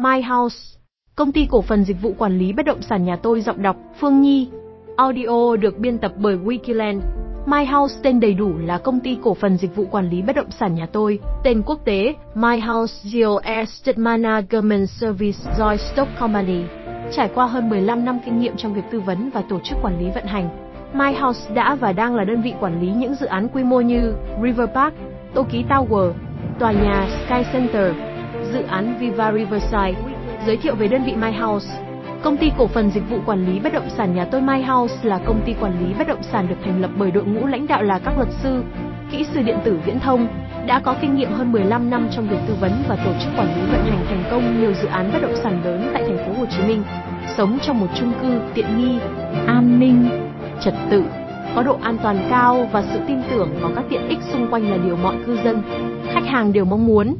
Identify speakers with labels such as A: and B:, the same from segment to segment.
A: My House, công ty cổ phần dịch vụ quản lý bất động sản nhà tôi giọng đọc Phương Nhi. Audio được biên tập bởi Wikiland. My House tên đầy đủ là công ty cổ phần dịch vụ quản lý bất động sản nhà tôi, tên quốc tế My House Real Estate Management Service Joint Stock Company. Trải qua hơn 15 năm kinh nghiệm trong việc tư vấn và tổ chức quản lý vận hành, My House đã và đang là đơn vị quản lý những dự án quy mô như River Park, Toki Ký Tower, tòa nhà Sky Center, dự án Viva Riverside. Giới thiệu về đơn vị My House. Công ty cổ phần dịch vụ quản lý bất động sản nhà tôi My House là công ty quản lý bất động sản được thành lập bởi đội ngũ lãnh đạo là các luật sư, kỹ sư điện tử viễn thông, đã có kinh nghiệm hơn 15 năm trong việc tư vấn và tổ chức quản lý vận hành thành công nhiều dự án bất động sản lớn tại thành phố Hồ Chí Minh. Sống trong một chung cư tiện nghi, an ninh, trật tự, có độ an toàn cao và sự tin tưởng vào các tiện ích xung quanh là điều mọi cư dân, khách hàng đều mong muốn.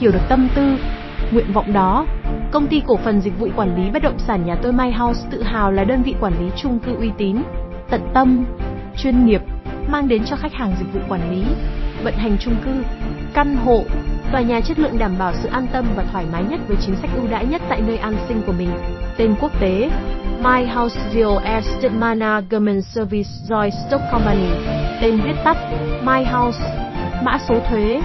A: Hiểu được tâm tư, nguyện vọng đó, công ty cổ phần dịch vụ quản lý bất động sản nhà tôi My House tự hào là đơn vị quản lý chung cư uy tín, tận tâm, chuyên nghiệp, mang đến cho khách hàng dịch vụ quản lý, vận hành chung cư, căn hộ, tòa nhà chất lượng đảm bảo sự an tâm và thoải mái nhất với chính sách ưu đãi nhất tại nơi an sinh của mình. Tên quốc tế My House Real Estate Management Service Joint Stock Company, tên viết tắt My House, mã số thuế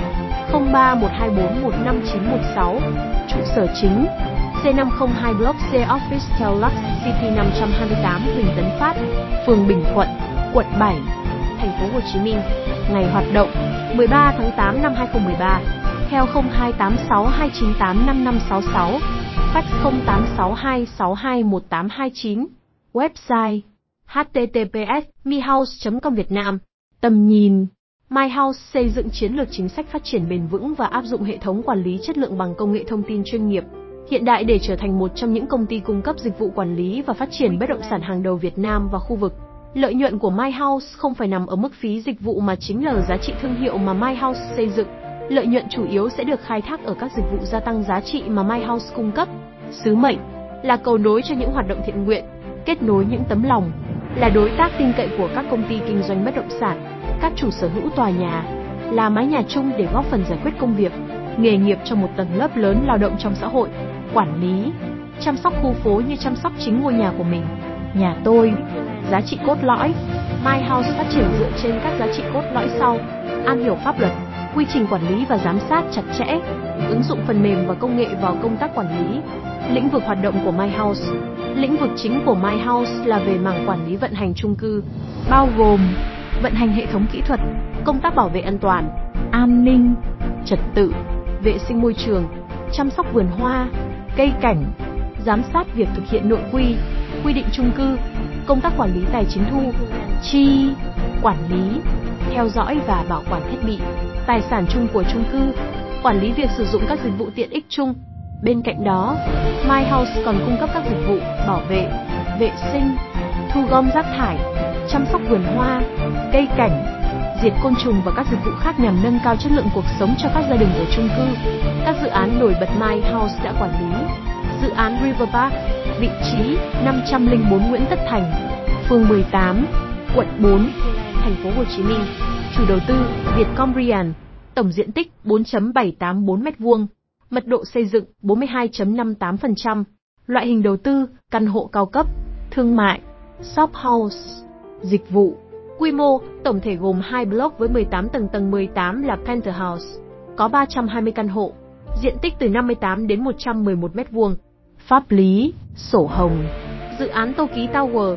A: 0312415916, trụ sở chính C502 Block C Office Telux City 528 Huỳnh Tấn Phát, phường Bình Thuận, quận 7, thành phố Hồ Chí Minh. Ngày hoạt động 13 tháng 8 năm 2013 theo 028629855566, fax 0862621829, website https mihouse.com Việt Nam. Tầm nhìn My House xây dựng chiến lược chính sách phát triển bền vững và áp dụng hệ thống quản lý chất lượng bằng công nghệ thông tin chuyên nghiệp, hiện đại để trở thành một trong những công ty cung cấp dịch vụ quản lý và phát triển bất động sản hàng đầu Việt Nam và khu vực. Lợi nhuận của My House không phải nằm ở mức phí dịch vụ mà chính là giá trị thương hiệu mà My House xây dựng. Lợi nhuận chủ yếu sẽ được khai thác ở các dịch vụ gia tăng giá trị mà My House cung cấp. Sứ mệnh là cầu nối cho những hoạt động thiện nguyện, kết nối những tấm lòng, là đối tác tin cậy của các công ty kinh doanh bất động sản, các chủ sở hữu tòa nhà, là mái nhà chung để góp phần giải quyết công việc, nghề nghiệp cho một tầng lớp lớn lao động trong xã hội, quản lý, chăm sóc khu phố như chăm sóc chính ngôi nhà của mình. Nhà tôi, giá trị cốt lõi, My House phát triển dựa trên các giá trị cốt lõi sau: am hiểu pháp luật, quy trình quản lý và giám sát chặt chẽ, ứng dụng phần mềm và công nghệ vào công tác quản lý. Lĩnh vực hoạt động của My House Lĩnh vực chính của My House là về mảng quản lý vận hành chung cư, bao gồm vận hành hệ thống kỹ thuật, công tác bảo vệ an toàn, an ninh, trật tự, vệ sinh môi trường, chăm sóc vườn hoa, cây cảnh, giám sát việc thực hiện nội quy, quy định chung cư, công tác quản lý tài chính thu, chi, quản lý, theo dõi và bảo quản thiết bị, tài sản chung của chung cư, quản lý việc sử dụng các dịch vụ tiện ích chung. Bên cạnh đó, My House còn cung cấp các dịch vụ bảo vệ, vệ sinh, thu gom rác thải, chăm sóc vườn hoa, cây cảnh, diệt côn trùng và các dịch vụ khác nhằm nâng cao chất lượng cuộc sống cho các gia đình ở chung cư. Các dự án nổi bật My House đã quản lý. Dự án River Park, vị trí 504 Nguyễn Tất Thành, phường 18, quận 4, thành phố Hồ Chí Minh. Chủ đầu tư Vietcomrian, tổng diện tích 4.784 m2, mật độ xây dựng 42.58%, loại hình đầu tư căn hộ cao cấp, thương mại, shop house, dịch vụ. Quy mô tổng thể gồm 2 block với 18 tầng tầng 18 là penthouse, có 320 căn hộ, diện tích từ 58 đến 111 m2. Pháp lý, sổ hồng. Dự án Tô Ký Tower,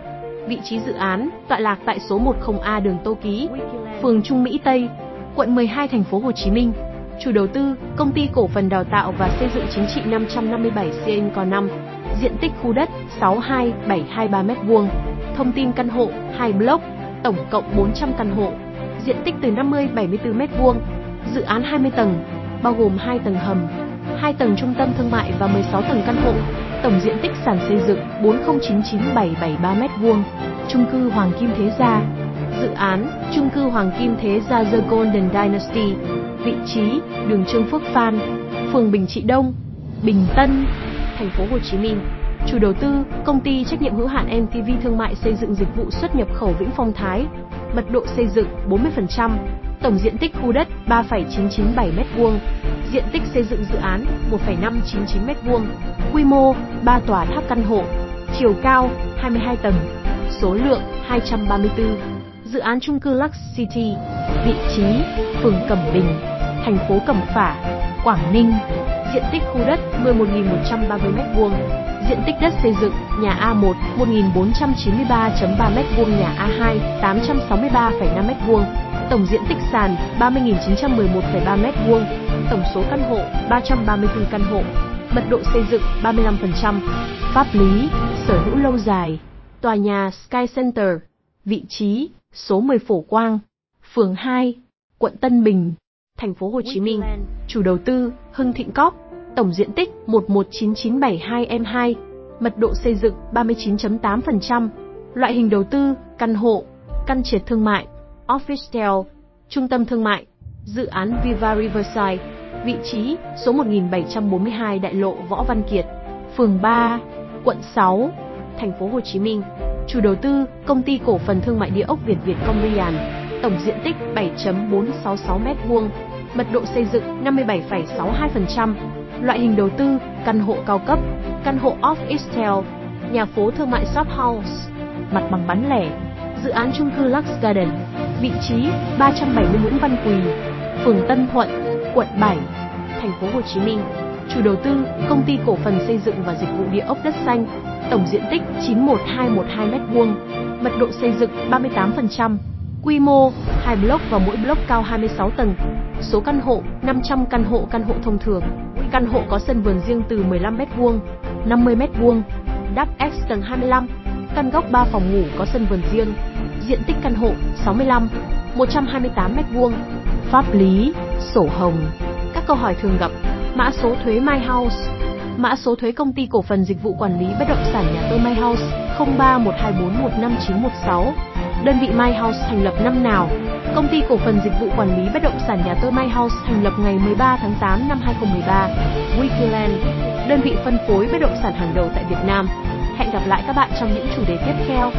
A: vị trí dự án tọa lạc tại số 10A đường Tô Ký, phường Trung Mỹ Tây, quận 12 thành phố Hồ Chí Minh. Chủ đầu tư, công ty cổ phần đào tạo và xây dựng chính trị 557 CN Cò 5, diện tích khu đất 62723 m2, thông tin căn hộ 2 block, tổng cộng 400 căn hộ, diện tích từ 50 74 m2, dự án 20 tầng, bao gồm 2 tầng hầm, 2 tầng trung tâm thương mại và 16 tầng căn hộ, tổng diện tích sàn xây dựng 4099773 m2, chung cư Hoàng Kim Thế Gia. Dự án chung cư Hoàng Kim Thế Gia The Golden Dynasty, vị trí đường Trương Phước Phan, phường Bình Trị Đông, Bình Tân, thành phố Hồ Chí Minh. Chủ đầu tư, công ty trách nhiệm hữu hạn MTV Thương mại xây dựng dịch vụ xuất nhập khẩu Vĩnh Phong Thái. Mật độ xây dựng 40%, tổng diện tích khu đất 3,997 m2, Diện tích xây dựng dự án 1,599 m2. Quy mô 3 tòa tháp căn hộ. Chiều cao 22 tầng. Số lượng 234. Dự án chung cư Lux City. Vị trí phường Cẩm Bình, thành phố Cẩm Phả, Quảng Ninh. Diện tích khu đất 11.130 m2. Diện tích đất xây dựng nhà A1 1493.3 m2, nhà A2 863,5 m2. Tổng diện tích sàn 30.911,3 m2. Tổng số căn hộ 334 căn hộ. Mật độ xây dựng 35%. Pháp lý, sở hữu lâu dài. Tòa nhà Sky Center. Vị trí số 10 Phổ Quang, phường 2, quận Tân Bình, thành phố Hồ Chí Minh. Chủ đầu tư Hưng Thịnh Corp. Tổng diện tích 119972m2. Mật độ xây dựng 39.8%. Loại hình đầu tư căn hộ, căn triệt thương mại, office trung tâm thương mại, dự án Viva Riverside, vị trí số 1742 Đại lộ Võ Văn Kiệt, phường 3, quận 6, thành phố Hồ Chí Minh. Chủ đầu tư công ty cổ phần thương mại địa ốc Việt Việt Công Rian, tổng diện tích 7.466 m2, mật độ xây dựng 57,62%, loại hình đầu tư căn hộ cao cấp, căn hộ off nhà phố thương mại shop house, mặt bằng bán lẻ, dự án chung cư Lux Garden, vị trí 370 Nguyễn Văn Quỳ, phường Tân Thuận, quận 7, thành phố Hồ Chí Minh. Chủ đầu tư công ty cổ phần xây dựng và dịch vụ địa ốc đất xanh, tổng diện tích 91212 m2, mật độ xây dựng 38%, quy mô 2 block và mỗi block cao 26 tầng. Số căn hộ 500 căn hộ căn hộ thông thường. Căn hộ có sân vườn riêng từ 15 m2, 50 m2, đắp X tầng 25, căn góc 3 phòng ngủ có sân vườn riêng. Diện tích căn hộ 65, 128 m2. Pháp lý, sổ hồng. Các câu hỏi thường gặp. Mã số thuế My House. Mã số thuế công ty cổ phần dịch vụ quản lý bất động sản nhà tôi My House 0312415916. Đơn vị My House thành lập năm nào? Công ty cổ phần dịch vụ quản lý bất động sản nhà tôi My House thành lập ngày 13 tháng 8 năm 2013. Wikiland, đơn vị phân phối bất động sản hàng đầu tại Việt Nam. Hẹn gặp lại các bạn trong những chủ đề tiếp theo.